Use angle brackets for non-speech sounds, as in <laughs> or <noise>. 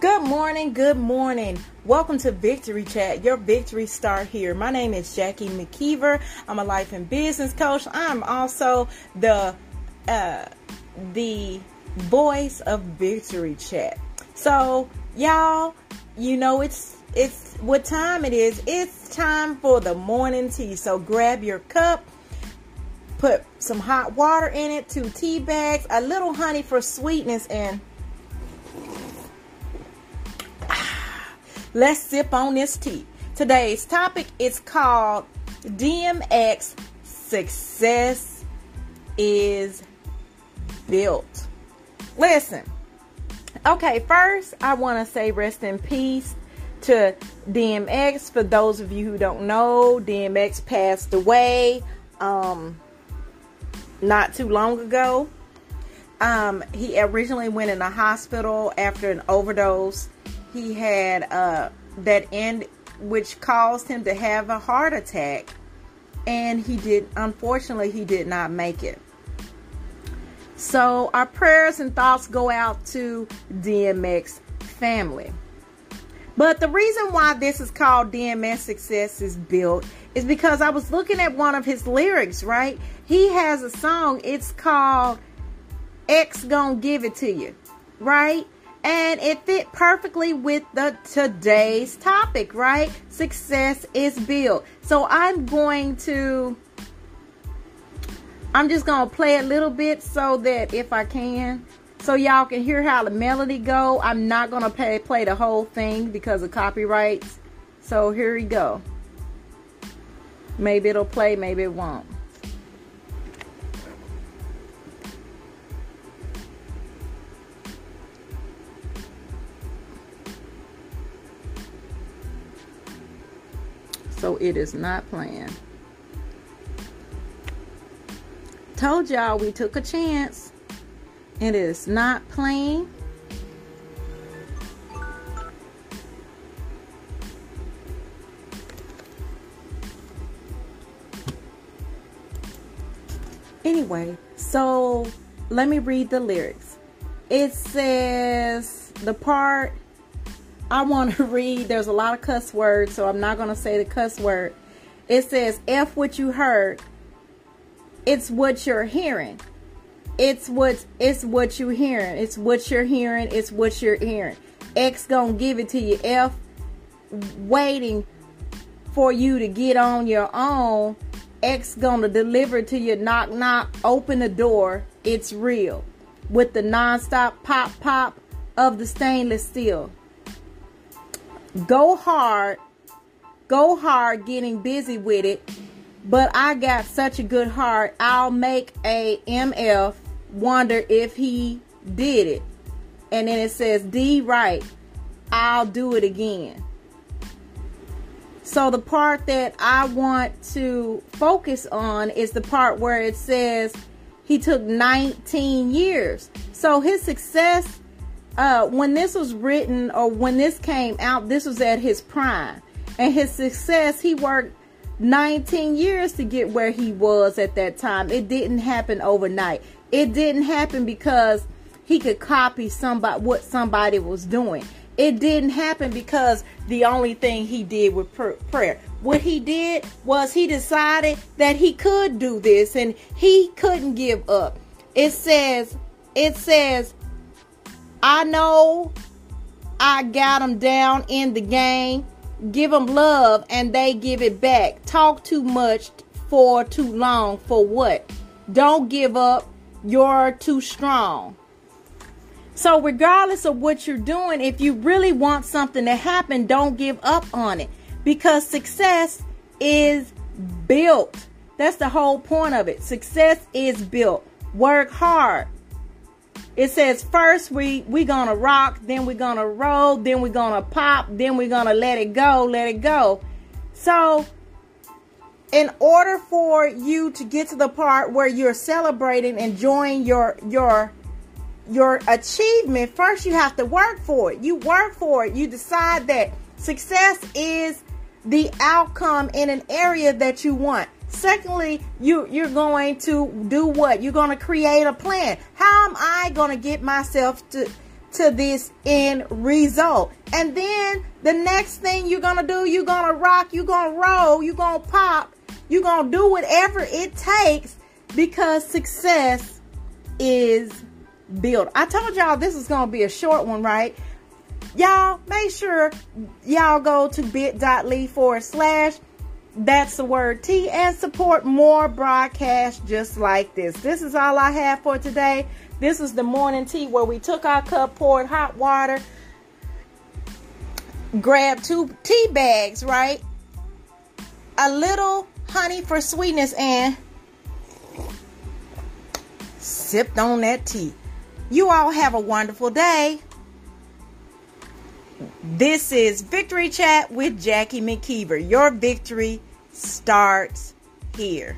Good morning, good morning. Welcome to Victory Chat, your victory star here. My name is Jackie McKeever. I'm a life and business coach. I'm also the uh, the voice of Victory Chat. So, y'all, you know it's it's what time it is. It's time for the morning tea. So grab your cup, put some hot water in it, two tea bags, a little honey for sweetness, and Let's sip on this tea. Today's topic is called DMX Success is Built. Listen. Okay, first I want to say rest in peace to DMX. For those of you who don't know, DMX passed away um, not too long ago. Um, he originally went in the hospital after an overdose he had uh, that end, which caused him to have a heart attack, and he did. Unfortunately, he did not make it. So our prayers and thoughts go out to DMX family. But the reason why this is called DMX Success is Built is because I was looking at one of his lyrics, right? He has a song, it's called X Gonna Give It To You, right? And it fit perfectly with the today's topic right? Success is built. So i'm going to i'm just gonna play a little bit so that if i can so y'all can hear how the melody go. I'm not gonna play, play the whole thing because of copyrights. So here we go. Maybe it'll play maybe it won't so it is not planned. Told y'all we took a chance. It is not playing. Anyway, so let me read the lyrics. It says the part I want to <laughs> read. There's a lot of cuss words, so I'm not going to say the cuss word. It says, F what you heard. It's what you're hearing. It's what it's what you're hearing. It's what you're hearing. It's what you're hearing. X gonna give it to you. F waiting for you to get on your own. X gonna deliver to you. Knock knock. Open the door. It's real. With the non-stop pop pop of the stainless steel go hard, go hard getting busy with it. But I got such a good heart, I'll make a MF wonder if he did it. And then it says D right, I'll do it again. So the part that I want to focus on is the part where it says he took 19 years. So his success uh, when this was written or when this came out, this was at his prime. And his success, he worked 19 years to get where he was at that time. It didn't happen overnight. It didn't happen because he could copy somebody what somebody was doing. It didn't happen because the only thing he did was prayer. What he did was he decided that he could do this and he couldn't give up. It says it says I know I got them down in the game. Give them love and they give it back. Talk too much for too long for what? Don't give up. You're too strong. So, regardless of what you're doing, if you really want something to happen, don't give up on it because success is built. That's the whole point of it. Success is built. Work hard. It says first we we gonna rock, then we're gonna roll, then we're gonna pop, then we're gonna let it go, let it go. So in order for you to get to the part where you're celebrating, enjoying your your your achievement, first you have to work for it. You work for it. You decide that success is the outcome in an area that you want. Secondly, you you're going to do what? You're going to create a plan. How am I going to get myself to to this end result. And then the next thing you're going to do, you're going to rock, you're going to roll, you're going to pop, you're going to do whatever it takes because success is built. I told y'all this is going to be a short one, right? Y'all make sure y'all go to bit.ly forward slash that's the word T and support more broadcasts just like this. This is all I have for today. This is the morning tea where we took our cup, poured hot water, grabbed two tea bags, right? A little honey for sweetness and sipped on that tea. You all have a wonderful day. This is Victory Chat with Jackie McKeever. Your victory starts here.